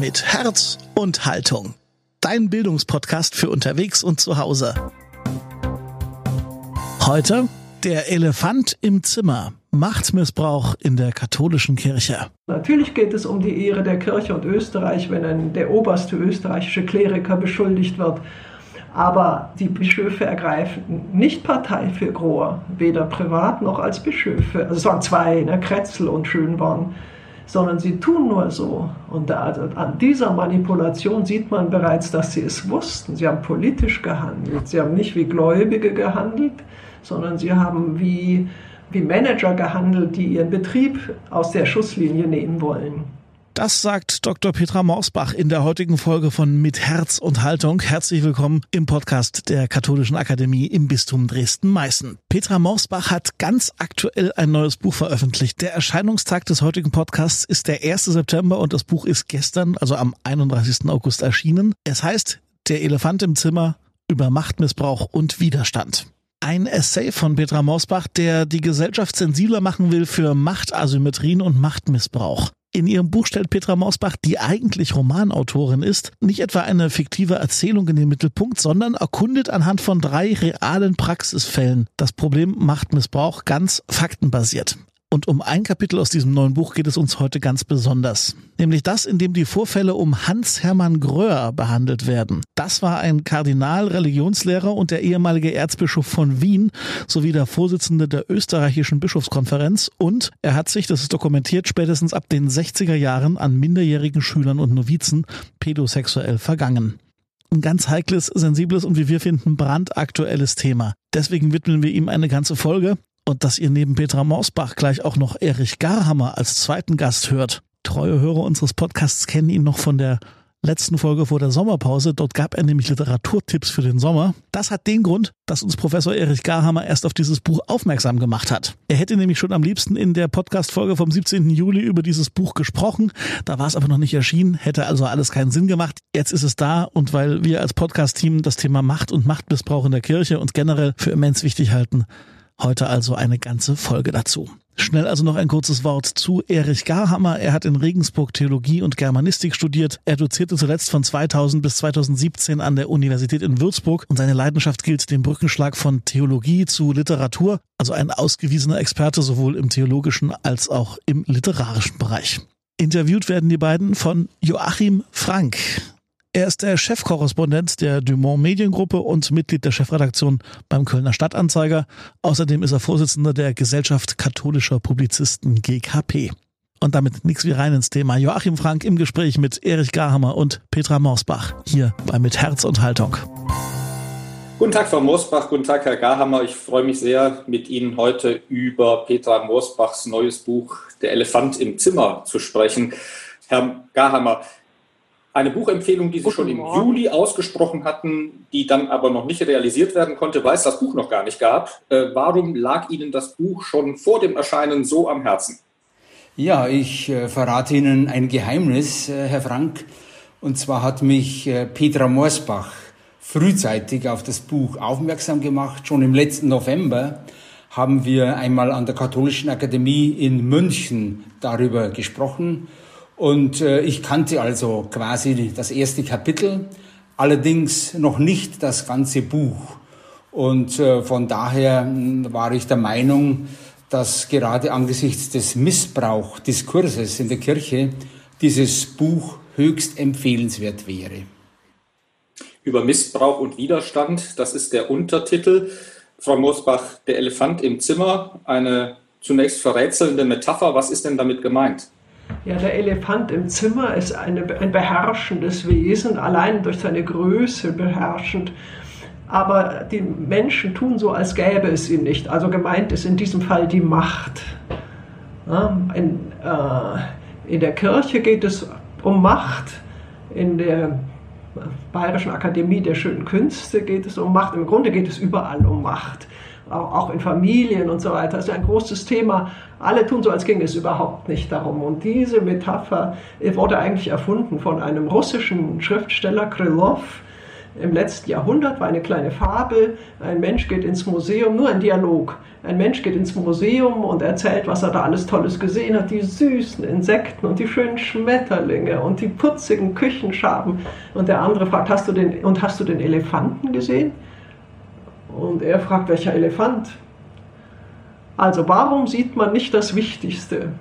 mit Herz und Haltung. Dein Bildungspodcast für unterwegs und zu Hause. Heute der Elefant im Zimmer. Machtmissbrauch in der katholischen Kirche. Natürlich geht es um die Ehre der Kirche und Österreich, wenn ein, der oberste österreichische Kleriker beschuldigt wird. Aber die Bischöfe ergreifen nicht Partei für Grohr, weder privat noch als Bischöfe. Also es waren zwei, ne, Kretzel und Schönborn sondern sie tun nur so. Und da, an dieser Manipulation sieht man bereits, dass sie es wussten. Sie haben politisch gehandelt. Sie haben nicht wie Gläubige gehandelt, sondern sie haben wie, wie Manager gehandelt, die ihren Betrieb aus der Schusslinie nehmen wollen. Das sagt Dr. Petra Morsbach in der heutigen Folge von Mit Herz und Haltung. Herzlich willkommen im Podcast der Katholischen Akademie im Bistum Dresden-Meißen. Petra Morsbach hat ganz aktuell ein neues Buch veröffentlicht. Der Erscheinungstag des heutigen Podcasts ist der 1. September und das Buch ist gestern, also am 31. August erschienen. Es heißt Der Elefant im Zimmer über Machtmissbrauch und Widerstand. Ein Essay von Petra Morsbach, der die Gesellschaft sensibler machen will für Machtasymmetrien und Machtmissbrauch. In ihrem Buch stellt Petra Mausbach, die eigentlich Romanautorin ist, nicht etwa eine fiktive Erzählung in den Mittelpunkt, sondern erkundet anhand von drei realen Praxisfällen das Problem Machtmissbrauch ganz faktenbasiert. Und um ein Kapitel aus diesem neuen Buch geht es uns heute ganz besonders. Nämlich das, in dem die Vorfälle um Hans-Hermann Gröer behandelt werden. Das war ein Kardinal, Religionslehrer und der ehemalige Erzbischof von Wien sowie der Vorsitzende der österreichischen Bischofskonferenz und er hat sich, das ist dokumentiert, spätestens ab den 60er Jahren an minderjährigen Schülern und Novizen pädosexuell vergangen ein ganz heikles, sensibles und wie wir finden brandaktuelles Thema. Deswegen widmen wir ihm eine ganze Folge und dass ihr neben Petra Mausbach gleich auch noch Erich Garhammer als zweiten Gast hört. Treue Hörer unseres Podcasts kennen ihn noch von der letzten Folge vor der Sommerpause. Dort gab er nämlich Literaturtipps für den Sommer. Das hat den Grund, dass uns Professor Erich Garhammer erst auf dieses Buch aufmerksam gemacht hat. Er hätte nämlich schon am liebsten in der Podcast-Folge vom 17. Juli über dieses Buch gesprochen. Da war es aber noch nicht erschienen, hätte also alles keinen Sinn gemacht. Jetzt ist es da und weil wir als Podcast-Team das Thema Macht und Machtmissbrauch in der Kirche und generell für immens wichtig halten, Heute also eine ganze Folge dazu. Schnell also noch ein kurzes Wort zu Erich Garhammer. Er hat in Regensburg Theologie und Germanistik studiert. Er dozierte zuletzt von 2000 bis 2017 an der Universität in Würzburg und seine Leidenschaft gilt dem Brückenschlag von Theologie zu Literatur, also ein ausgewiesener Experte sowohl im theologischen als auch im literarischen Bereich. Interviewt werden die beiden von Joachim Frank. Er ist der Chefkorrespondent der Dumont Mediengruppe und Mitglied der Chefredaktion beim Kölner Stadtanzeiger. Außerdem ist er Vorsitzender der Gesellschaft katholischer Publizisten GKP. Und damit nichts wie rein ins Thema. Joachim Frank im Gespräch mit Erich Garhammer und Petra Morsbach hier bei Mit Herz und Haltung. Guten Tag, Frau Morsbach. Guten Tag, Herr Garhammer. Ich freue mich sehr, mit Ihnen heute über Petra Morsbachs neues Buch Der Elefant im Zimmer zu sprechen. Herr Garhammer, eine Buchempfehlung, die Sie Guten schon im Morgen. Juli ausgesprochen hatten, die dann aber noch nicht realisiert werden konnte, weil es das Buch noch gar nicht gab. Äh, warum lag Ihnen das Buch schon vor dem Erscheinen so am Herzen? Ja, ich äh, verrate Ihnen ein Geheimnis, äh, Herr Frank. Und zwar hat mich äh, Petra Morsbach frühzeitig auf das Buch aufmerksam gemacht. Schon im letzten November haben wir einmal an der Katholischen Akademie in München darüber gesprochen. Und äh, ich kannte also quasi das erste Kapitel, allerdings noch nicht das ganze Buch. Und äh, von daher hm, war ich der Meinung, dass gerade angesichts des Missbrauchdiskurses in der Kirche dieses Buch höchst empfehlenswert wäre. Über Missbrauch und Widerstand, das ist der Untertitel. Frau Mosbach, der Elefant im Zimmer, eine zunächst verrätselnde Metapher. Was ist denn damit gemeint? Ja, der Elefant im Zimmer ist eine, ein beherrschendes Wesen, allein durch seine Größe beherrschend. Aber die Menschen tun so, als gäbe es ihn nicht. Also gemeint ist in diesem Fall die Macht. In, äh, in der Kirche geht es um Macht, in der Bayerischen Akademie der Schönen Künste geht es um Macht. Im Grunde geht es überall um Macht auch in Familien und so weiter. Das ist ein großes Thema. Alle tun so, als ginge es überhaupt nicht darum. Und diese Metapher wurde eigentlich erfunden von einem russischen Schriftsteller, Krylov, im letzten Jahrhundert war eine kleine Fabel. Ein Mensch geht ins Museum, nur ein Dialog. Ein Mensch geht ins Museum und erzählt, was er da alles Tolles gesehen hat. Die süßen Insekten und die schönen Schmetterlinge und die putzigen Küchenschaben. Und der andere fragt, hast du den, und hast du den Elefanten gesehen? Und er fragt, welcher Elefant? Also warum sieht man nicht das Wichtigste?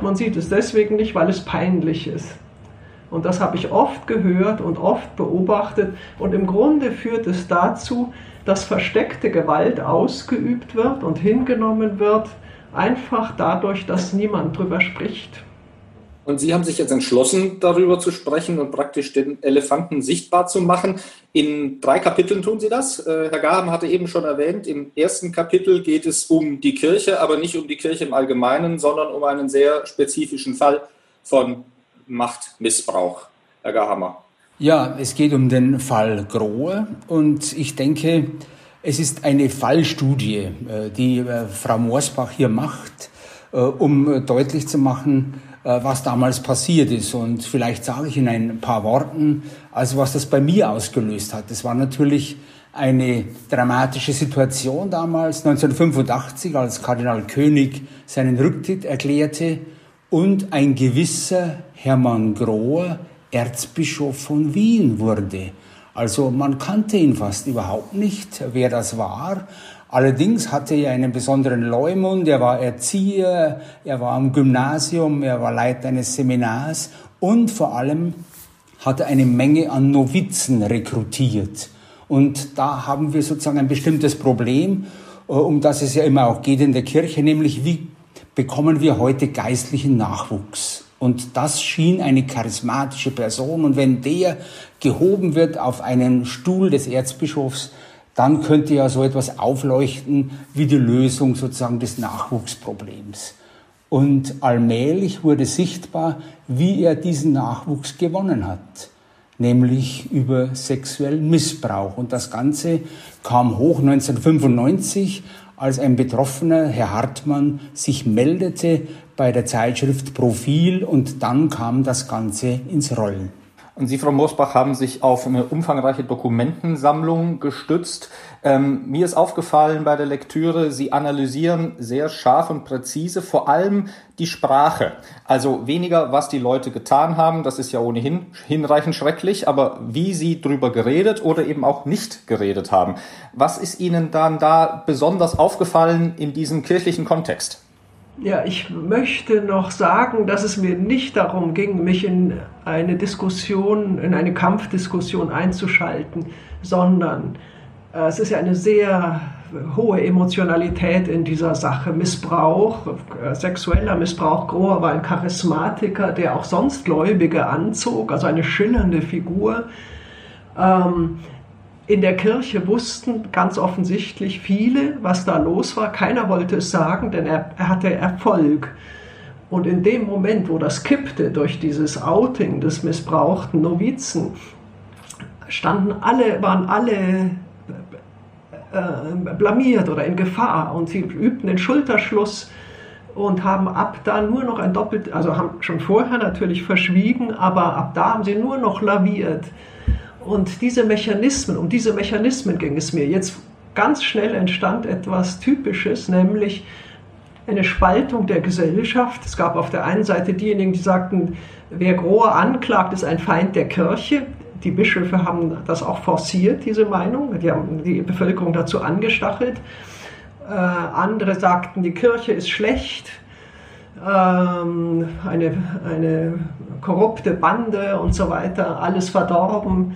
Man sieht es deswegen nicht, weil es peinlich ist. Und das habe ich oft gehört und oft beobachtet. Und im Grunde führt es dazu, dass versteckte Gewalt ausgeübt wird und hingenommen wird, einfach dadurch, dass niemand drüber spricht. Und Sie haben sich jetzt entschlossen, darüber zu sprechen und praktisch den Elefanten sichtbar zu machen. In drei Kapiteln tun Sie das. Äh, Herr Gaham hatte eben schon erwähnt, im ersten Kapitel geht es um die Kirche, aber nicht um die Kirche im Allgemeinen, sondern um einen sehr spezifischen Fall von Machtmissbrauch. Herr Gahammer. Ja, es geht um den Fall Grohe und ich denke, es ist eine Fallstudie, äh, die äh, Frau Morsbach hier macht, um deutlich zu machen, was damals passiert ist. Und vielleicht sage ich in ein paar Worten, also was das bei mir ausgelöst hat. Das war natürlich eine dramatische Situation damals, 1985, als Kardinal König seinen Rücktritt erklärte und ein gewisser Hermann Grohe Erzbischof von Wien wurde. Also man kannte ihn fast überhaupt nicht, wer das war. Allerdings hatte er einen besonderen Leumund, er war Erzieher, er war am Gymnasium, er war Leiter eines Seminars und vor allem hat er eine Menge an Novizen rekrutiert. Und da haben wir sozusagen ein bestimmtes Problem, äh, um das es ja immer auch geht in der Kirche, nämlich wie bekommen wir heute geistlichen Nachwuchs? Und das schien eine charismatische Person. Und wenn der gehoben wird auf einen Stuhl des Erzbischofs, dann könnte ja so etwas aufleuchten wie die Lösung sozusagen des Nachwuchsproblems. Und allmählich wurde sichtbar, wie er diesen Nachwuchs gewonnen hat, nämlich über sexuellen Missbrauch. Und das Ganze kam hoch 1995, als ein Betroffener, Herr Hartmann, sich meldete bei der Zeitschrift Profil und dann kam das Ganze ins Rollen. Und Sie, Frau Moosbach, haben sich auf eine umfangreiche Dokumentensammlung gestützt. Ähm, mir ist aufgefallen bei der Lektüre, Sie analysieren sehr scharf und präzise vor allem die Sprache. Also weniger, was die Leute getan haben, das ist ja ohnehin hinreichend schrecklich, aber wie sie drüber geredet oder eben auch nicht geredet haben. Was ist Ihnen dann da besonders aufgefallen in diesem kirchlichen Kontext? Ja, ich möchte noch sagen, dass es mir nicht darum ging, mich in eine Diskussion, in eine Kampfdiskussion einzuschalten, sondern äh, es ist ja eine sehr hohe Emotionalität in dieser Sache. Missbrauch, äh, sexueller Missbrauch. Grohr war ein Charismatiker, der auch sonst Gläubige anzog, also eine schillernde Figur. Ähm, in der Kirche wussten ganz offensichtlich viele, was da los war. Keiner wollte es sagen, denn er, er hatte Erfolg. Und in dem Moment, wo das kippte durch dieses Outing des missbrauchten Novizen, standen alle, waren alle äh, blamiert oder in Gefahr und sie übten den Schulterschluss und haben ab da nur noch ein doppelt, also haben schon vorher natürlich verschwiegen, aber ab da haben sie nur noch laviert. Und diese Mechanismen, um diese Mechanismen ging es mir. Jetzt ganz schnell entstand etwas Typisches, nämlich eine Spaltung der Gesellschaft. Es gab auf der einen Seite diejenigen, die sagten, wer Grohe anklagt, ist ein Feind der Kirche. Die Bischöfe haben das auch forciert, diese Meinung. Die haben die Bevölkerung dazu angestachelt. Äh, andere sagten, die Kirche ist schlecht, ähm, eine, eine korrupte Bande und so weiter, alles verdorben.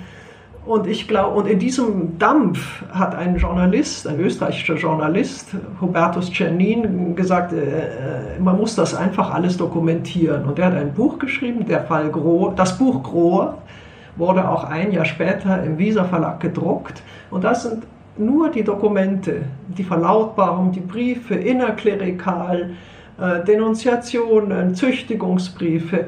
Und ich glaube, und in diesem Dampf hat ein Journalist, ein österreichischer Journalist, Hubertus Czernin, gesagt, äh, äh, man muss das einfach alles dokumentieren. Und er hat ein Buch geschrieben, der Fall Grohr, das Buch Grohr wurde auch ein Jahr später im Visa Verlag gedruckt. Und das sind nur die Dokumente, die Verlautbarung, die Briefe, innerklerikal, Denunziationen, Züchtigungsbriefe,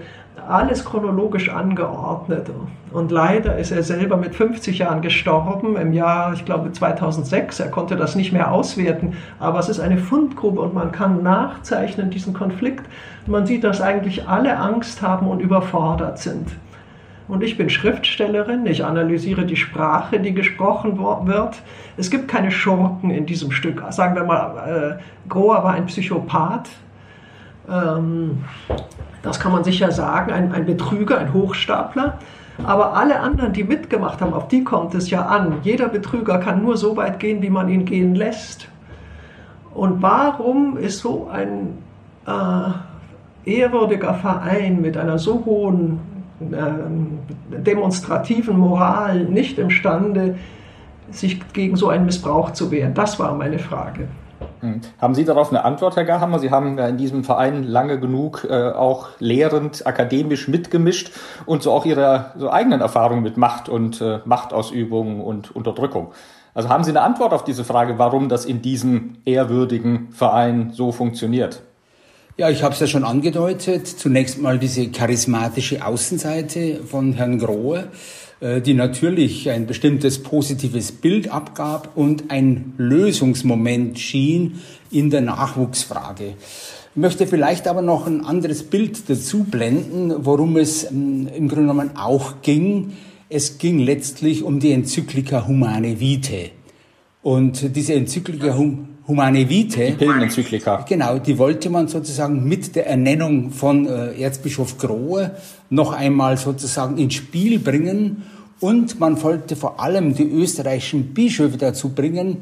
alles chronologisch angeordnet. Und leider ist er selber mit 50 Jahren gestorben, im Jahr, ich glaube, 2006. Er konnte das nicht mehr auswerten, aber es ist eine Fundgrube und man kann nachzeichnen diesen Konflikt. Man sieht, dass eigentlich alle Angst haben und überfordert sind. und ich bin Schriftstellerin. Ich analysiere die Sprache, die gesprochen wird. Es gibt keine Schurken in diesem Stück. Sagen wir mal, äh, Grohr war ein Psychopath. Ähm, das kann man sicher sagen, ein, ein Betrüger, ein Hochstapler. Aber alle anderen, die mitgemacht haben, auf die kommt es ja an. Jeder Betrüger kann nur so weit gehen, wie man ihn gehen lässt. Und warum ist so ein äh, ehrwürdiger Verein mit einer so hohen äh, demonstrativen Moral nicht imstande, sich gegen so einen Missbrauch zu wehren? Das war meine Frage. Hm. Haben Sie darauf eine Antwort, Herr Gahammer? Sie haben ja in diesem Verein lange genug äh, auch lehrend, akademisch mitgemischt und so auch Ihre so eigenen Erfahrungen mit Macht und äh, Machtausübung und Unterdrückung. Also haben Sie eine Antwort auf diese Frage, warum das in diesem ehrwürdigen Verein so funktioniert? Ja, ich habe es ja schon angedeutet. Zunächst mal diese charismatische Außenseite von Herrn Grohe, die natürlich ein bestimmtes positives Bild abgab und ein Lösungsmoment schien in der Nachwuchsfrage. Ich möchte vielleicht aber noch ein anderes Bild dazu blenden, worum es ähm, im Grunde genommen auch ging. Es ging letztlich um die Enzyklika Humane Vitae. Und diese Enzyklika hum Humane Vitae. Die Pillenenzyklika. Genau, die wollte man sozusagen mit der Ernennung von äh, Erzbischof Grohe noch einmal sozusagen ins Spiel bringen. Und man wollte vor allem die österreichischen Bischöfe dazu bringen,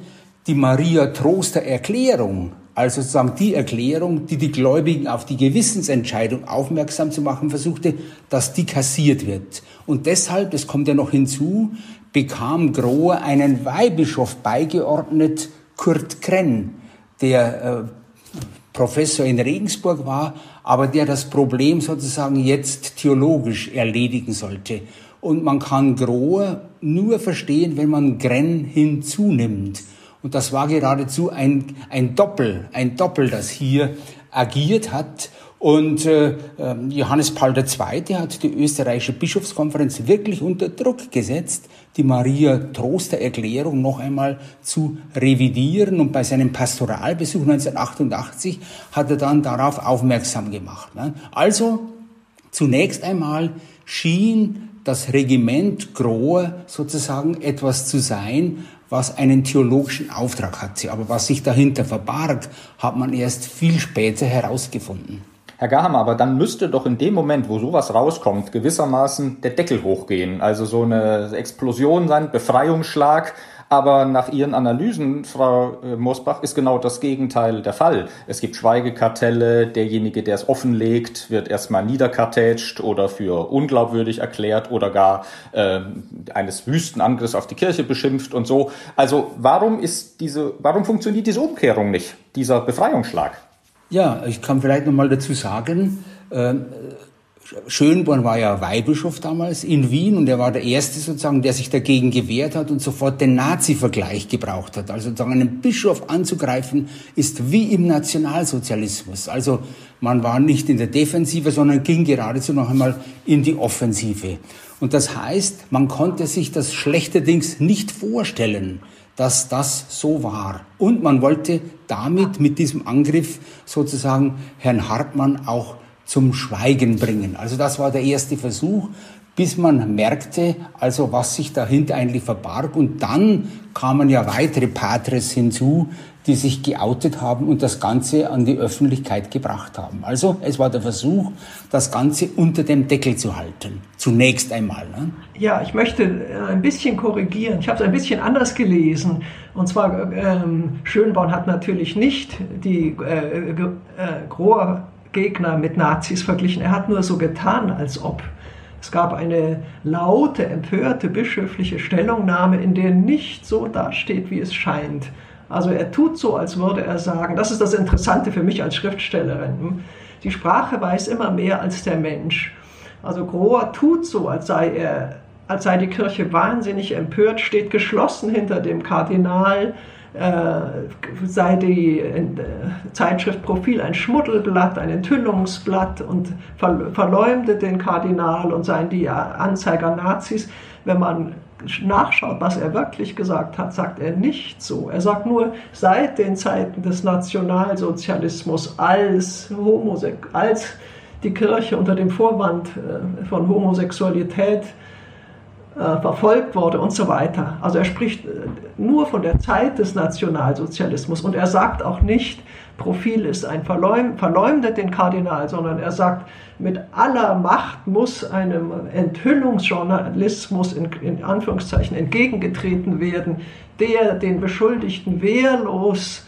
die Maria Troster Erklärung, also sozusagen die Erklärung, die die Gläubigen auf die Gewissensentscheidung aufmerksam zu machen versuchte, dass die kassiert wird. Und deshalb, das kommt ja noch hinzu, bekam Grohe einen Weihbischof beigeordnet, Kurt Krenn, der äh, Professor in Regensburg war, aber der das Problem sozusagen jetzt theologisch erledigen sollte. Und man kann Grohe nur verstehen, wenn man Grenn hinzunimmt. Und das war geradezu ein, ein Doppel, ein Doppel, das hier agiert hat. Und äh, ähm, Johannes Paul II. hat die österreichische Bischofskonferenz wirklich unter Druck gesetzt, die Maria-Troster-Erklärung noch einmal zu revidieren. Und bei seinem Pastoralbesuch 1988 hat er dann darauf aufmerksam gemacht. Ne? Also zunächst einmal schien das Regiment Grohe sozusagen etwas zu sein, was einen theologischen Auftrag hatte. Aber was sich dahinter verbarg, hat man erst viel später herausgefunden. Herr Gahammer, aber dann müsste doch in dem Moment, wo sowas rauskommt, gewissermaßen der Deckel hochgehen. Also so eine Explosion sein, Befreiungsschlag. Aber nach Ihren Analysen, Frau äh, Mosbach, ist genau das Gegenteil der Fall. Es gibt Schweigekartelle, derjenige, der es offenlegt, wird erstmal niederkartätscht oder für unglaubwürdig erklärt oder gar äh, eines Wüstenangriffs auf die Kirche beschimpft und so. Also warum ist diese, warum funktioniert diese Umkehrung nicht, dieser Befreiungsschlag? Ja, ich kann vielleicht noch mal dazu sagen, äh, Schönborn war ja Weihbischof damals in Wien und er war der Erste sozusagen, der sich dagegen gewehrt hat und sofort den Nazi-Vergleich gebraucht hat. Also sozusagen einen Bischof anzugreifen ist wie im Nationalsozialismus. Also man war nicht in der Defensive, sondern ging geradezu noch einmal in die Offensive. Und das heißt, man konnte sich das schlechterdings nicht vorstellen, dass das so war. Und man wollte damit mit diesem Angriff sozusagen Herrn Hartmann auch zum Schweigen bringen. Also das war der erste Versuch, bis man merkte, also was sich dahinter eigentlich verbarg. Und dann kamen ja weitere Patres hinzu, die sich geoutet haben und das Ganze an die Öffentlichkeit gebracht haben. Also es war der Versuch, das Ganze unter dem Deckel zu halten. Zunächst einmal. Ne? Ja, ich möchte äh, ein bisschen korrigieren. Ich habe es ein bisschen anders gelesen. Und zwar, ähm, Schönborn hat natürlich nicht die äh, äh, Grohr-Gegner mit Nazis verglichen. Er hat nur so getan, als ob. Es gab eine laute, empörte bischöfliche Stellungnahme, in der nicht so dasteht, wie es scheint. Also er tut so, als würde er sagen, das ist das Interessante für mich als Schriftstellerin, die Sprache weiß immer mehr als der Mensch. Also Grohr tut so, als sei er, als sei die Kirche wahnsinnig empört, steht geschlossen hinter dem Kardinal, sei die äh, Zeitschrift Profil ein Schmuddelblatt, ein Enthüllungsblatt und verleumde den Kardinal und seien die Anzeiger Nazis. Wenn man nachschaut, was er wirklich gesagt hat, sagt er nicht so. Er sagt nur, seit den Zeiten des Nationalsozialismus als Homosek als die Kirche unter dem Vorwand äh, von Homosexualität äh, verfolgt wurde und so weiter. Also er spricht äh, nur von der Zeit des Nationalsozialismus und er sagt auch nicht, Profil ist ein Verleum, verleumdet den Kardinal, sondern er sagt, mit aller Macht muss einem Enthüllungsjournalismus in, in Anführungszeichen entgegengetreten werden, der den Beschuldigten wehrlos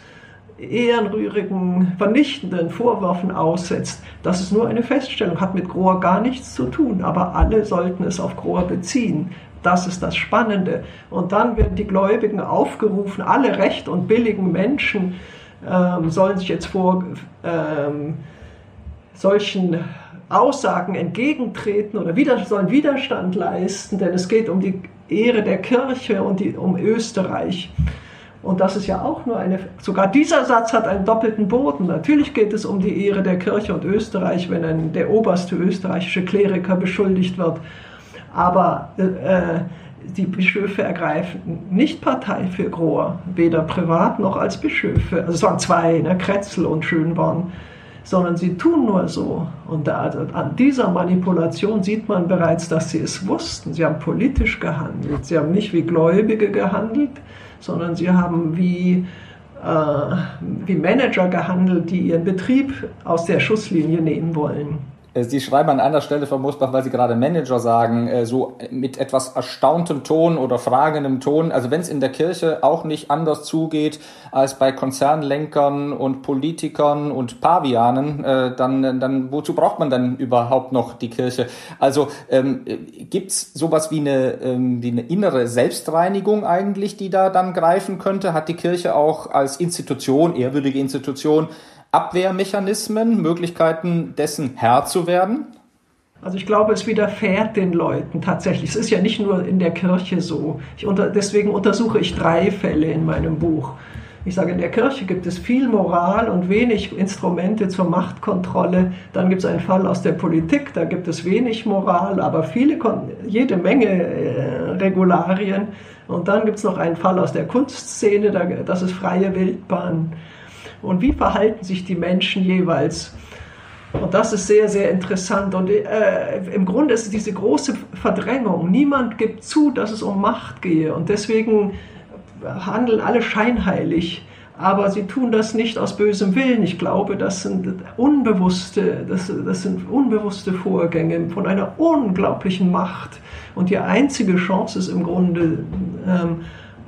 ehrenrührigen, vernichtenden Vorwürfen aussetzt. Das ist nur eine Feststellung, hat mit Grohr gar nichts zu tun, aber alle sollten es auf Grohr beziehen. Das ist das Spannende. Und dann werden die Gläubigen aufgerufen, alle recht und billigen Menschen ähm, sollen sich jetzt vor ähm, solchen Aussagen entgegentreten oder wieder, sollen Widerstand leisten, denn es geht um die Ehre der Kirche und die, um Österreich. Und das ist ja auch nur eine, sogar dieser Satz hat einen doppelten Boden. Natürlich geht es um die Ehre der Kirche und Österreich, wenn ein, der oberste österreichische Kleriker beschuldigt wird. Aber äh, die Bischöfe ergreifen nicht Partei für Grohr, weder privat noch als Bischöfe. Also es waren zwei, ne, Kretzel und Schönborn sondern sie tun nur so. Und da, also an dieser Manipulation sieht man bereits, dass sie es wussten. Sie haben politisch gehandelt. Sie haben nicht wie Gläubige gehandelt, sondern sie haben wie, äh, wie Manager gehandelt, die ihren Betrieb aus der Schusslinie nehmen wollen. Äh, Sie schreiben an einer Stelle, Frau Mosbach, weil Sie gerade Manager sagen, äh, so mit etwas erstauntem Ton oder fragendem Ton. Also wenn es in der Kirche auch nicht anders zugeht als bei Konzernlenkern und Politikern und Pavianen, äh, dann, dann wozu braucht man dann überhaupt noch die Kirche? Also ähm, gibt es sowas wie eine, ähm, wie eine innere Selbstreinigung eigentlich, die da dann greifen könnte? Hat die Kirche auch als Institution, ehrwürdige Institution, Abwehrmechanismen, Möglichkeiten dessen Herr zu werden? Also ich glaube, es widerfährt den Leuten tatsächlich. Es ist ja nicht nur in der Kirche so. Unter, deswegen untersuche ich drei Fälle in meinem Buch. Ich sage, in der Kirche gibt es viel Moral und wenig Instrumente zur Machtkontrolle. Dann gibt es einen Fall aus der Politik, da gibt es wenig Moral, aber viele, jede Menge äh, Regularien. Und dann gibt es noch einen Fall aus der Kunstszene, das ist freie Wildbahn und wie verhalten sich die Menschen jeweils. Und das ist sehr, sehr interessant. Und äh, im Grunde ist es diese große Verdrängung. Niemand gibt zu, dass es um Macht gehe. Und deswegen handeln alle scheinheilig. Aber sie tun das nicht aus bösem Willen. Ich glaube, das sind unbewusste, das, das sind unbewusste Vorgänge von einer unglaublichen Macht. Und die einzige Chance ist im Grunde, ähm,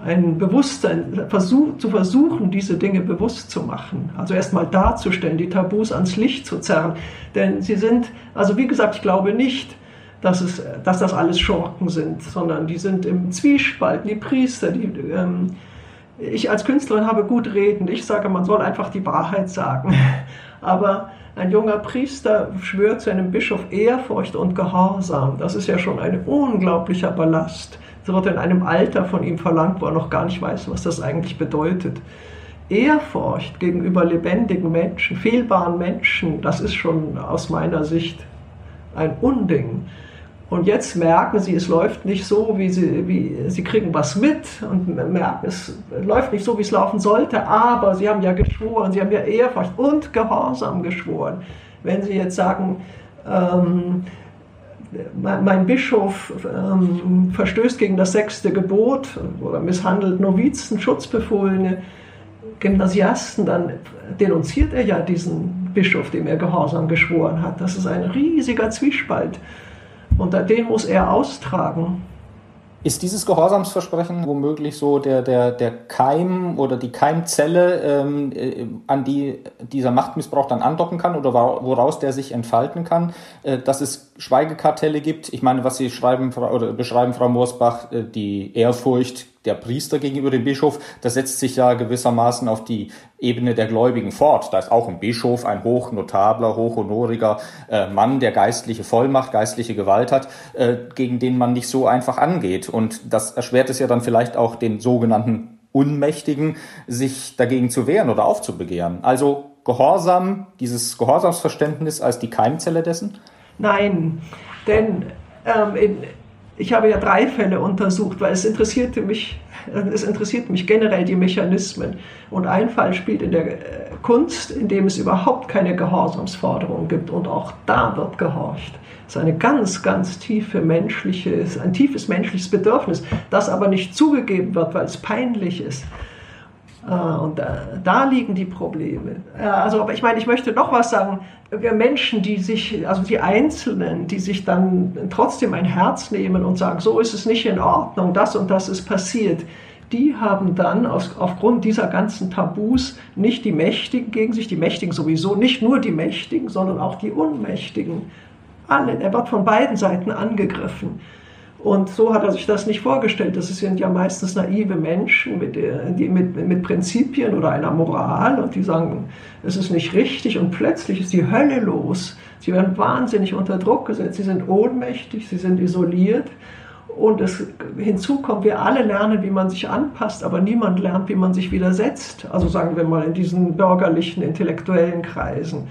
ein Bewusstsein, versuch, zu versuchen, diese Dinge bewusst zu machen. Also erstmal darzustellen, die Tabus ans Licht zu zerren. Denn sie sind, also wie gesagt, ich glaube nicht, dass, es, dass das alles Schurken sind, sondern die sind im Zwiespalt, die Priester, die, ähm, ich als Künstlerin habe gut reden. Ich sage, man soll einfach die Wahrheit sagen. Aber ein junger Priester schwört zu einem Bischof Ehrfurcht und Gehorsam. Das ist ja schon ein unglaublicher Ballast. Es wird in einem Alter von ihm verlangt, wo er noch gar nicht weiß, was das eigentlich bedeutet. Ehrfurcht gegenüber lebendigen Menschen, fehlbaren Menschen, das ist schon aus meiner Sicht ein Unding. Und jetzt merken sie, es läuft nicht so, wie sie, wie, sie kriegen was mit und merken, es läuft nicht so, wie es laufen sollte, aber sie haben ja geschworen, sie haben ja Ehrfurcht und Gehorsam geschworen. Wenn sie jetzt sagen, ähm, mein Bischof ähm, verstößt gegen das sechste Gebot oder misshandelt Novizen, Schutzbefohlene, Gymnasiasten, dann denunziert er ja diesen Bischof, dem er Gehorsam geschworen hat. Das ist ein riesiger Zwiespalt. Und den muss er austragen. Ist dieses Gehorsamsversprechen womöglich so der, der, der Keim oder die Keimzelle, ähm, äh, an die dieser Machtmissbrauch dann andocken kann oder woraus der sich entfalten kann, äh, dass es Schweigekartelle gibt? Ich meine, was Sie schreiben oder beschreiben, Frau Moorsbach, äh, die Ehrfurcht der Priester gegenüber dem Bischof, das setzt sich ja gewissermaßen auf die Ebene der Gläubigen fort. Da ist auch ein Bischof, ein hochnotabler, hochhonoriger äh, Mann, der geistliche Vollmacht, geistliche Gewalt hat, äh, gegen den man nicht so einfach angeht. Und das erschwert es ja dann vielleicht auch den sogenannten Unmächtigen, sich dagegen zu wehren oder aufzubegehren. Also Gehorsam, dieses Gehorsamsverständnis als die Keimzelle dessen? Nein, denn ähm, in, ich habe ja drei Fälle untersucht, weil es interessierte mich, es interessiert mich generell die Mechanismen. Und ein Fall spielt in der äh, Kunst, in dem es überhaupt keine Gehorsamsforderung gibt und auch da wird gehorcht. Das ist eine ganz, ganz tiefe menschliche, ein tiefes menschliches Bedürfnis, das aber nicht zugegeben wird, weil es peinlich ist. Äh, und da, da, liegen die Probleme. Äh, also, aber ich meine, ich möchte noch was sagen. Menschen, die sich, also die Einzelnen, die sich dann trotzdem ein Herz nehmen und sagen, so ist es nicht in Ordnung, das und das ist passiert, die haben dann aus, aufgrund dieser ganzen Tabus nicht die Mächtigen gegen sich, die Mächtigen sowieso, nicht nur die Mächtigen, sondern auch die Unmächtigen. Alle, er wird von beiden Seiten angegriffen. Und so hat er sich das nicht vorgestellt. Das sind ja meistens naive Menschen mit, die, mit, mit Prinzipien oder einer Moral und die sagen, es ist nicht richtig und plötzlich ist die Hölle los. Sie werden wahnsinnig unter Druck gesetzt, sie sind ohnmächtig, sie sind isoliert. Und es, hinzu kommt, wir alle lernen, wie man sich anpasst, aber niemand lernt, wie man sich widersetzt. Also sagen wir mal in diesen bürgerlichen, intellektuellen Kreisen.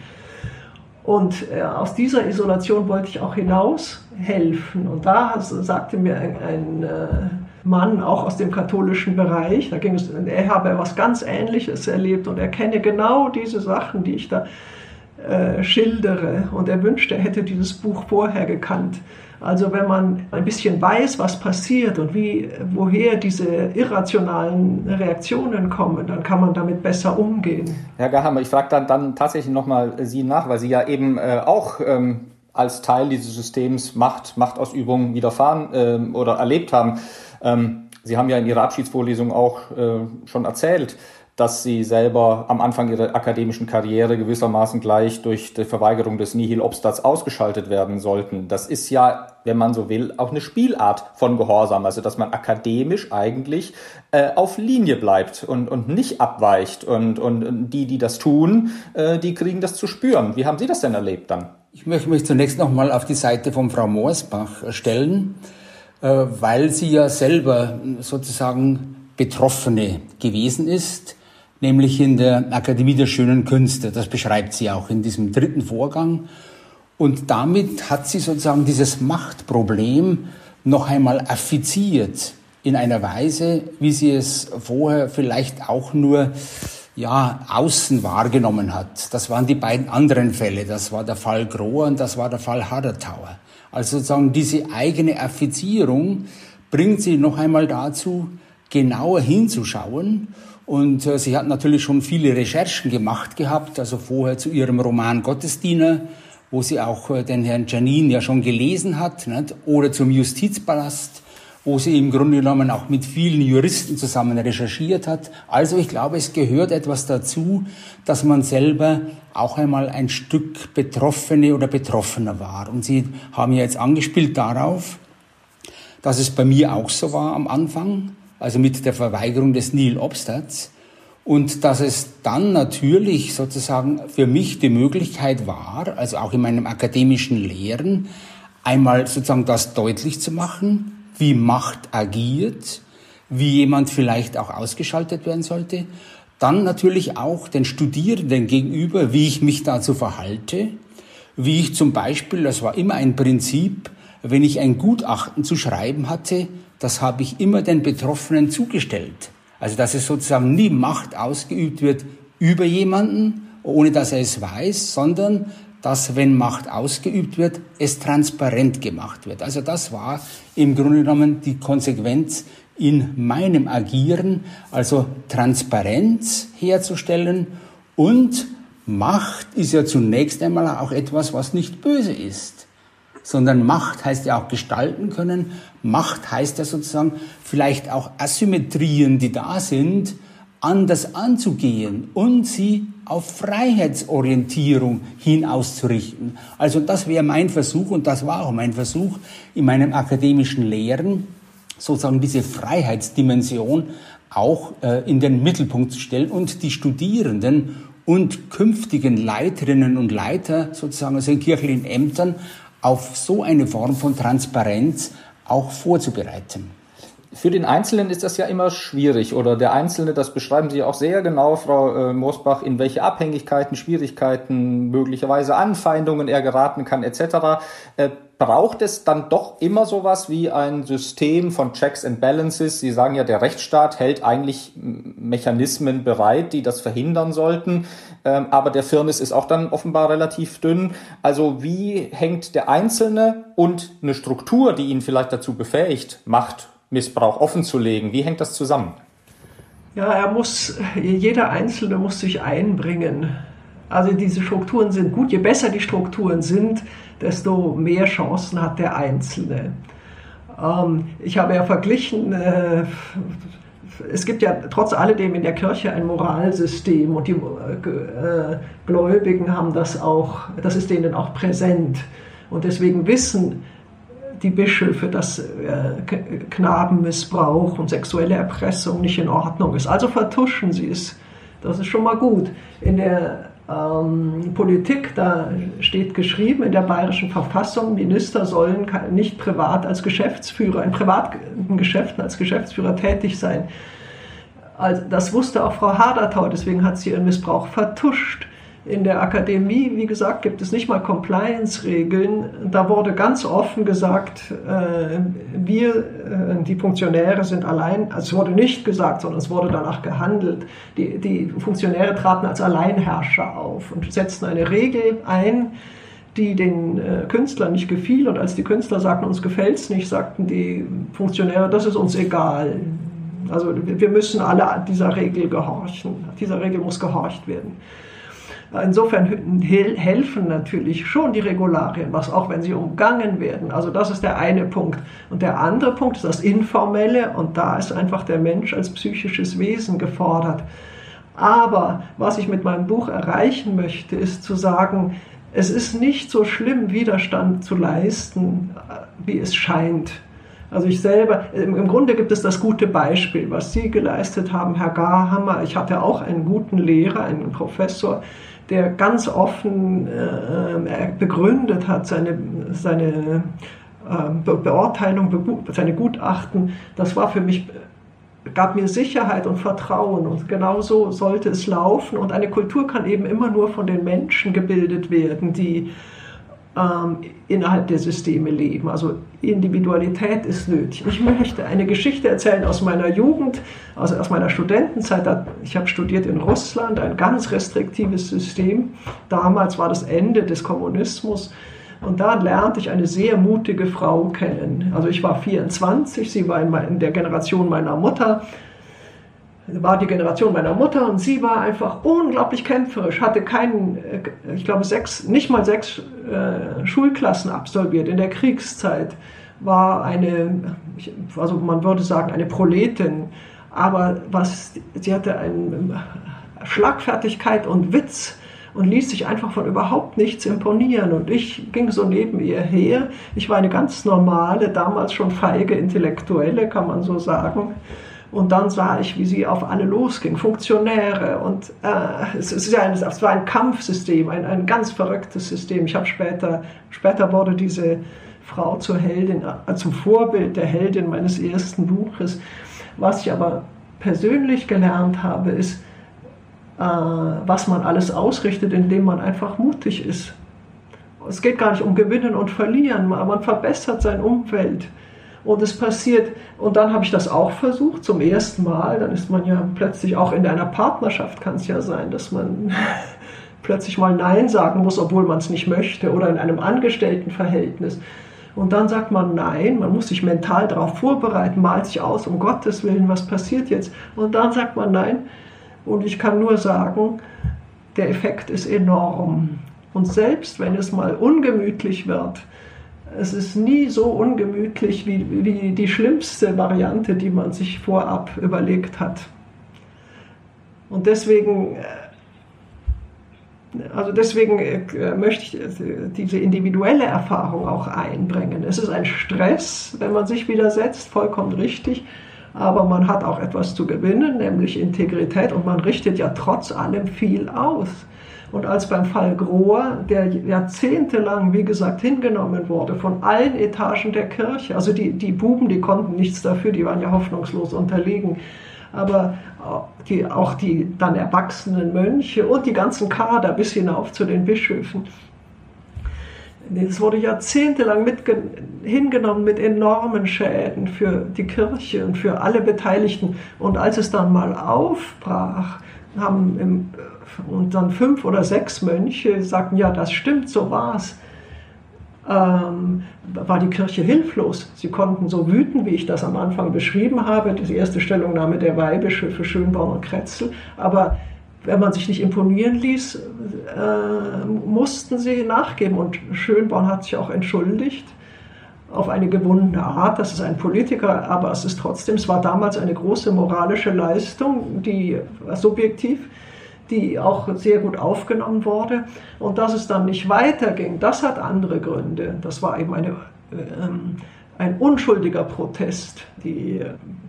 Und äh, aus dieser Isolation wollte ich auch hinaus helfen. Und da sagte mir ein, ein äh, Mann, auch aus dem katholischen Bereich, da ging es, er habe etwas ganz Ähnliches erlebt und er kenne genau diese Sachen, die ich da äh, schildere. Und er wünschte, er hätte dieses Buch vorher gekannt. Also wenn man ein bisschen weiß, was passiert und wie, woher diese irrationalen Reaktionen kommen, dann kann man damit besser umgehen. Herr Gahammer, ich frage dann, dann tatsächlich nochmal Sie nach, weil Sie ja eben äh, auch ähm, als Teil dieses Systems Macht, Machtausübung widerfahren ähm, oder erlebt haben. Ähm, Sie haben ja in Ihrer Abschiedsvorlesung auch äh, schon erzählt, dass sie selber am Anfang ihrer akademischen Karriere gewissermaßen gleich durch die Verweigerung des Nihil Obstats ausgeschaltet werden sollten. Das ist ja, wenn man so will, auch eine Spielart von Gehorsam, also dass man akademisch eigentlich äh, auf Linie bleibt und, und nicht abweicht. Und, und die, die das tun, äh, die kriegen das zu spüren. Wie haben Sie das denn erlebt dann? Ich möchte mich zunächst nochmal auf die Seite von Frau Moorsbach stellen, äh, weil sie ja selber sozusagen Betroffene gewesen ist nämlich in der Akademie der Schönen Künste. Das beschreibt sie auch in diesem dritten Vorgang. Und damit hat sie sozusagen dieses Machtproblem noch einmal affiziert in einer Weise, wie sie es vorher vielleicht auch nur ja, außen wahrgenommen hat. Das waren die beiden anderen Fälle. Das war der Fall Grohr und das war der Fall Hadertauer. Also sozusagen diese eigene Affizierung bringt sie noch einmal dazu, genauer hinzuschauen und äh, sie hat natürlich schon viele Recherchen gemacht gehabt, also vorher zu ihrem Roman Gottesdiener, wo sie auch äh, den Herrn Janin ja schon gelesen hat, nicht? oder zum Justizpalast, wo sie im Grunde genommen auch mit vielen Juristen zusammen recherchiert hat. Also ich glaube, es gehört etwas dazu, dass man selber auch einmal ein Stück Betroffene oder Betroffener war. Und Sie haben ja jetzt angespielt darauf, dass es bei mir auch so war am Anfang also mit der Verweigerung des Nil Obstats. Und dass es dann natürlich sozusagen für mich die Möglichkeit war, also auch in meinem akademischen Lehren, einmal sozusagen das deutlich zu machen, wie Macht agiert, wie jemand vielleicht auch ausgeschaltet werden sollte. Dann natürlich auch den Studierenden gegenüber, wie ich mich dazu verhalte, wie ich zum Beispiel, das war immer ein Prinzip, wenn ich ein Gutachten zu schreiben hatte, das habe ich immer den Betroffenen zugestellt. Also dass es sozusagen nie Macht ausgeübt wird über jemanden, ohne dass er es weiß, sondern dass, wenn Macht ausgeübt wird, es transparent gemacht wird. Also das war im Grunde genommen die Konsequenz in meinem Agieren, also Transparenz herzustellen und Macht ist ja zunächst einmal auch etwas, was nicht böse ist sondern Macht heißt ja auch gestalten können. Macht heißt ja sozusagen vielleicht auch Asymmetrien, die da sind, anders anzugehen und sie auf Freiheitsorientierung hin auszurichten. Also das wäre mein Versuch und das war auch mein Versuch in meinem akademischen Lehren, sozusagen diese Freiheitsdimension auch äh, in den Mittelpunkt zu stellen und die Studierenden und künftigen Leiterinnen und Leiter sozusagen also in kirchlichen Ämtern auf so eine Form von Transparenz auch vorzubereiten. für den Einzelnen ist das ja immer schwierig oder der Einzelne, das beschreiben Sie auch sehr genau, Frau äh, Moosbach, in welche Abhängigkeiten, Schwierigkeiten, möglicherweise Anfeindungen er geraten kann etc. Braucht es dann doch immer sowas wie ein System von Checks and Balances? Sie sagen ja, der Rechtsstaat hält eigentlich Mechanismen bereit, die das verhindern sollten, ähm, aber der Firnis ist auch dann offenbar relativ dünn. Also wie hängt der Einzelne und eine Struktur, die ihn vielleicht dazu befähigt, macht Missbrauch offenzulegen. Wie hängt das zusammen? Ja, er muss, jeder Einzelne muss sich einbringen. Also diese Strukturen sind gut. Je besser die Strukturen sind, desto mehr Chancen hat der Einzelne. Ähm, ich habe ja verglichen, äh, es gibt ja trotz alledem in der Kirche ein Moralsystem und die äh, Gläubigen haben das auch, das ist denen auch präsent. Und deswegen wissen die Bischöfe, dass äh, Knabenmissbrauch und sexuelle Erpressung nicht in Ordnung ist. Also vertuschen sie es. Das ist schon mal gut. In der ähm, Politik, da steht geschrieben in der bayerischen Verfassung, Minister sollen nicht privat als Geschäftsführer, in privaten Geschäften als Geschäftsführer tätig sein. Also das wusste auch Frau Hadertau, deswegen hat sie ihren Missbrauch vertuscht. In der Akademie, wie gesagt, gibt es nicht mal Compliance-Regeln. Da wurde ganz offen gesagt, äh, wir, äh, die Funktionäre sind allein, also es wurde nicht gesagt, sondern es wurde danach gehandelt. Die, die Funktionäre traten als Alleinherrscher auf und setzten eine Regel ein, die den äh, Künstlern nicht gefiel. Und als die Künstler sagten, uns gefällt es nicht, sagten die Funktionäre, das ist uns egal. Also wir müssen alle dieser Regel gehorchen. Dieser Regel muss gehorcht werden. Insofern helfen natürlich schon die Regularien, was auch wenn sie umgangen werden. Also das ist der eine Punkt. Und der andere Punkt ist das Informelle und da ist einfach der Mensch als psychisches Wesen gefordert. Aber was ich mit meinem Buch erreichen möchte, ist zu sagen, es ist nicht so schlimm, Widerstand zu leisten, wie es scheint. Also ich selber, im Grunde gibt es das gute Beispiel, was Sie geleistet haben, Herr Garhammer. Ich hatte auch einen guten Lehrer, einen Professor, der ganz offen äh, begründet hat, seine, seine äh, Beurteilung, seine Gutachten. Das war für mich gab mir Sicherheit und Vertrauen und genau so sollte es laufen und eine Kultur kann eben immer nur von den Menschen gebildet werden, die ähm, innerhalb der Systeme leben. Also Individualität ist nötig. Ich möchte eine Geschichte erzählen aus meiner Jugend, also aus meiner Studentenzeit. Ich habe studiert in Russland, ein ganz restriktives System. Damals war das Ende des Kommunismus. Und da lernte ich eine sehr mutige Frau kennen. Also ich war 24, sie war in der Generation meiner Mutter war die Generation meiner Mutter und sie war einfach unglaublich kämpferisch, hatte keinen, äh, ich glaube, sechs, nicht mal sechs äh, Schulklassen absolviert. In der Kriegszeit war eine, also man würde sagen, eine Proletin, aber was, sie hatte eine Schlagfertigkeit und Witz und ließ sich einfach von überhaupt nichts imponieren. Und ich ging so neben ihr her. Ich war eine ganz normale, damals schon feige Intellektuelle, kann man so sagen. Und dann sah ich, wie sie auf alle losging, Funktionäre. Und äh, es, ist ja ein, es war ein Kampfsystem, ein, ein ganz verrücktes System. Ich habe später, später wurde diese Frau zur Heldin, äh, zum Vorbild der Heldin meines ersten Buches. Was ich aber persönlich gelernt habe, ist, äh, was man alles ausrichtet, indem man einfach mutig ist. Es geht gar nicht um Gewinnen und Verlieren, man verbessert sein Umfeld und es passiert, und dann habe ich das auch versucht zum ersten Mal, dann ist man ja plötzlich auch in einer Partnerschaft, kann es ja sein, dass man plötzlich mal Nein sagen muss, obwohl man es nicht möchte, oder in einem Angestelltenverhältnis. Und dann sagt man Nein, man muss sich mental darauf vorbereiten, malt sich aus, um Gottes Willen, was passiert jetzt? Und dann sagt man Nein. Und ich kann nur sagen, der Effekt ist enorm. Und selbst wenn es mal ungemütlich wird, es ist nie so ungemütlich wie, wie die schlimmste Variante, die man sich vorab überlegt hat. Und deswegen, äh, also deswegen äh, möchte ich äh, diese individuelle Erfahrung auch einbringen. Es ist ein Stress, wenn man sich widersetzt, vollkommen richtig, aber man hat auch etwas zu gewinnen, nämlich Integrität und man richtet ja trotz allem viel aus. Und als beim Fall Grohr, der jahrzehntelang, wie gesagt, hingenommen wurde von allen Etagen der Kirche, also die, die Buben, die konnten nichts dafür, die waren ja hoffnungslos unterlegen, aber die, auch die dann erwachsenen Mönche und die ganzen Kader bis hinauf zu den Bischöfen, es wurde jahrzehntelang mit, hingenommen mit enormen Schäden für die Kirche und für alle Beteiligten. Und als es dann mal aufbrach, haben im, und dann fünf oder sechs Mönche sagten, ja, das stimmt, so war's, ähm, war die Kirche hilflos. Sie konnten so wüten, wie ich das am Anfang beschrieben habe, die erste Stellungnahme der Weihbischöfe Schönborn und Kretzel, aber wenn man sich nicht imponieren ließ, äh, mussten sie nachgeben. Und Schönborn hat sich auch entschuldigt auf eine gewundene Art. Das ist ein Politiker, aber es ist trotzdem, es war damals eine große moralische Leistung, die subjektiv, die auch sehr gut aufgenommen wurde. Und dass es dann nicht weiterging, das hat andere Gründe. Das war eben eine ähm, ein unschuldiger Protest. Die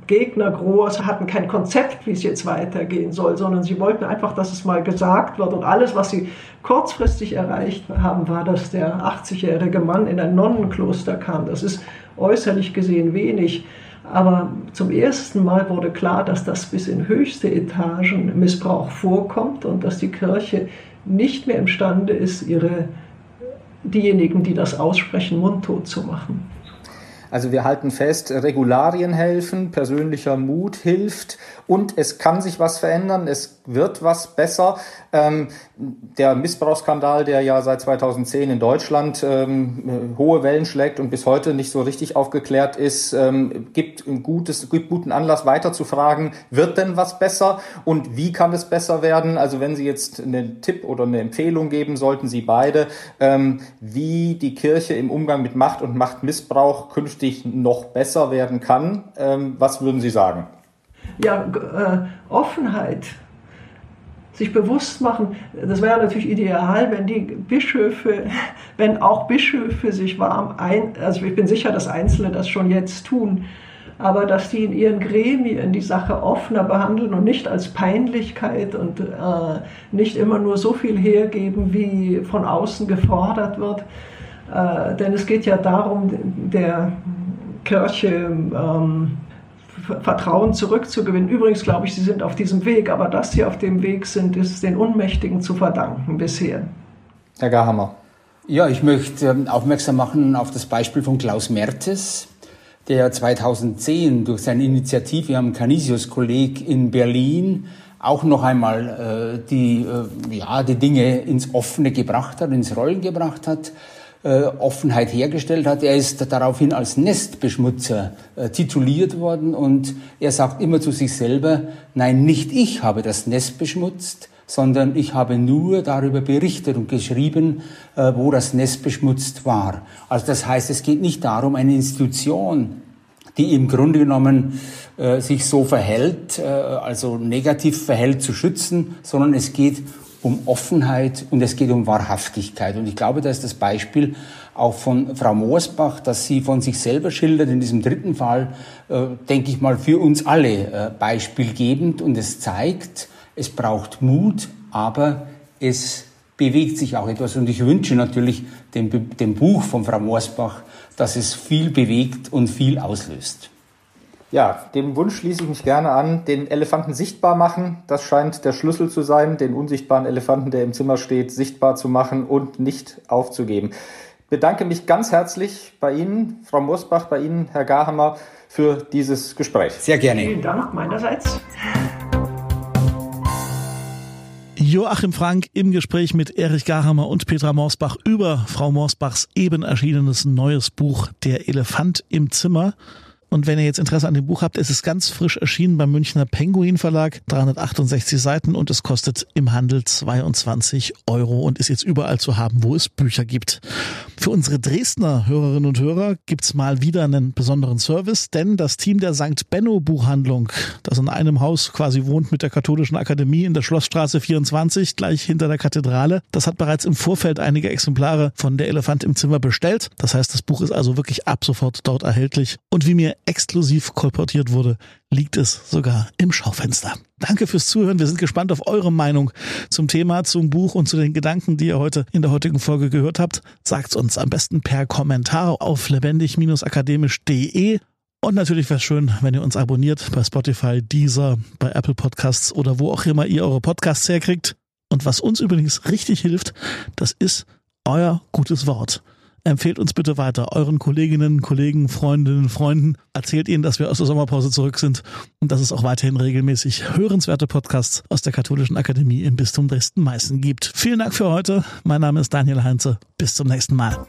Gegner Groß hatten kein Konzept, wie es jetzt weitergehen soll, sondern sie wollten einfach, dass es mal gesagt wird. Und alles, was sie kurzfristig erreicht haben, war, dass der 80-jährige Mann in ein Nonnenkloster kam. Das ist äußerlich gesehen wenig. Aber zum ersten Mal wurde klar, dass das bis in höchste Etagen Missbrauch vorkommt und dass die Kirche nicht mehr imstande ist, ihre, diejenigen, die das aussprechen, mundtot zu machen. Also wir halten fest, Regularien helfen, persönlicher Mut hilft und es kann sich was verändern, es wird was besser. Ähm, der Missbrauchsskandal, der ja seit 2010 in Deutschland ähm, hohe Wellen schlägt und bis heute nicht so richtig aufgeklärt ist, ähm, gibt, ein gutes, gibt guten Anlass weiter zu fragen, wird denn was besser und wie kann es besser werden? Also wenn Sie jetzt einen Tipp oder eine Empfehlung geben sollten, Sie beide, ähm, wie die Kirche im Umgang mit Macht und Machtmissbrauch künftig noch besser werden kann, ähm, was würden Sie sagen? Ja, äh, Offenheit sich bewusst machen, das wäre natürlich ideal, wenn die Bischöfe, wenn auch Bischöfe sich warm ein, also ich bin sicher, dass Einzelne das schon jetzt tun, aber dass die in ihren Gremien die Sache offener behandeln und nicht als Peinlichkeit und äh, nicht immer nur so viel hergeben, wie von außen gefordert wird. Äh, denn es geht ja darum, der Kirche ähm, Vertrauen zurückzugewinnen. Übrigens glaube ich, sie sind auf diesem Weg, aber dass sie auf dem Weg sind, ist den Unmächtigen zu verdanken bisher. Herr Garhammer. Ja, ich möchte ähm, aufmerksam machen auf das Beispiel von Klaus Mertes, der 2010 durch seine Initiative am Canisius-Kolleg in Berlin auch noch einmal äh, die, äh, ja, die Dinge ins Offene gebracht hat, ins Rollen gebracht hat äh, Offenheit hergestellt hat. Er ist daraufhin als Nestbeschmutzer äh, tituliert worden und er sagt immer zu sich selber, nein, nicht ich habe das Nest beschmutzt, sondern ich habe nur darüber berichtet und geschrieben, äh, wo das Nest beschmutzt war. Also das heißt, es geht nicht darum, eine Institution, die im Grunde genommen äh, sich so verhält, äh, also negativ verhält, zu schützen, sondern es geht um Offenheit und es geht um Wahrhaftigkeit. Und ich glaube, da ist das Beispiel auch von Frau Moorsbach, dass sie von sich selber schildert, in diesem dritten Fall, äh, denke ich mal, für uns alle äh, beispielgebend. Und es zeigt, es braucht Mut, aber es bewegt sich auch etwas. Und ich wünsche natürlich dem, dem Buch von Frau Moorsbach, dass es viel bewegt und viel auslöst. Ja, dem Wunsch schließe ich mich gerne an. Den Elefanten sichtbar machen, das scheint der Schlüssel zu sein, den unsichtbaren Elefanten, der im Zimmer steht, sichtbar zu machen und nicht aufzugeben. Ich bedanke mich ganz herzlich bei Ihnen, Frau Mosbach, bei Ihnen, Herr Garhammer, für dieses Gespräch. Sehr gerne. Vielen Dank meinerseits. Joachim Frank im Gespräch mit Erich Garhammer und Petra Morsbach über Frau Morsbachs eben erschienenes neues Buch Der Elefant im Zimmer. Und wenn ihr jetzt Interesse an dem Buch habt, es ist ganz frisch erschienen beim Münchner Penguin Verlag, 368 Seiten und es kostet im Handel 22 Euro und ist jetzt überall zu haben, wo es Bücher gibt. Für unsere Dresdner Hörerinnen und Hörer gibt's mal wieder einen besonderen Service, denn das Team der St. Benno Buchhandlung, das in einem Haus quasi wohnt mit der Katholischen Akademie in der Schlossstraße 24, gleich hinter der Kathedrale, das hat bereits im Vorfeld einige Exemplare von Der Elefant im Zimmer bestellt. Das heißt, das Buch ist also wirklich ab sofort dort erhältlich. Und wie mir exklusiv kolportiert wurde, liegt es sogar im Schaufenster. Danke fürs Zuhören. Wir sind gespannt auf eure Meinung zum Thema, zum Buch und zu den Gedanken, die ihr heute in der heutigen Folge gehört habt. Sagt uns am besten per Kommentar auf lebendig-akademisch.de. Und natürlich wäre es schön, wenn ihr uns abonniert bei Spotify, Deezer, bei Apple Podcasts oder wo auch immer ihr eure Podcasts herkriegt. Und was uns übrigens richtig hilft, das ist euer gutes Wort. Empfehlt uns bitte weiter euren Kolleginnen, Kollegen, Freundinnen, Freunden. Erzählt ihnen, dass wir aus der Sommerpause zurück sind und dass es auch weiterhin regelmäßig hörenswerte Podcasts aus der Katholischen Akademie im Bistum Dresden-Meißen gibt. Vielen Dank für heute. Mein Name ist Daniel Heinze. Bis zum nächsten Mal.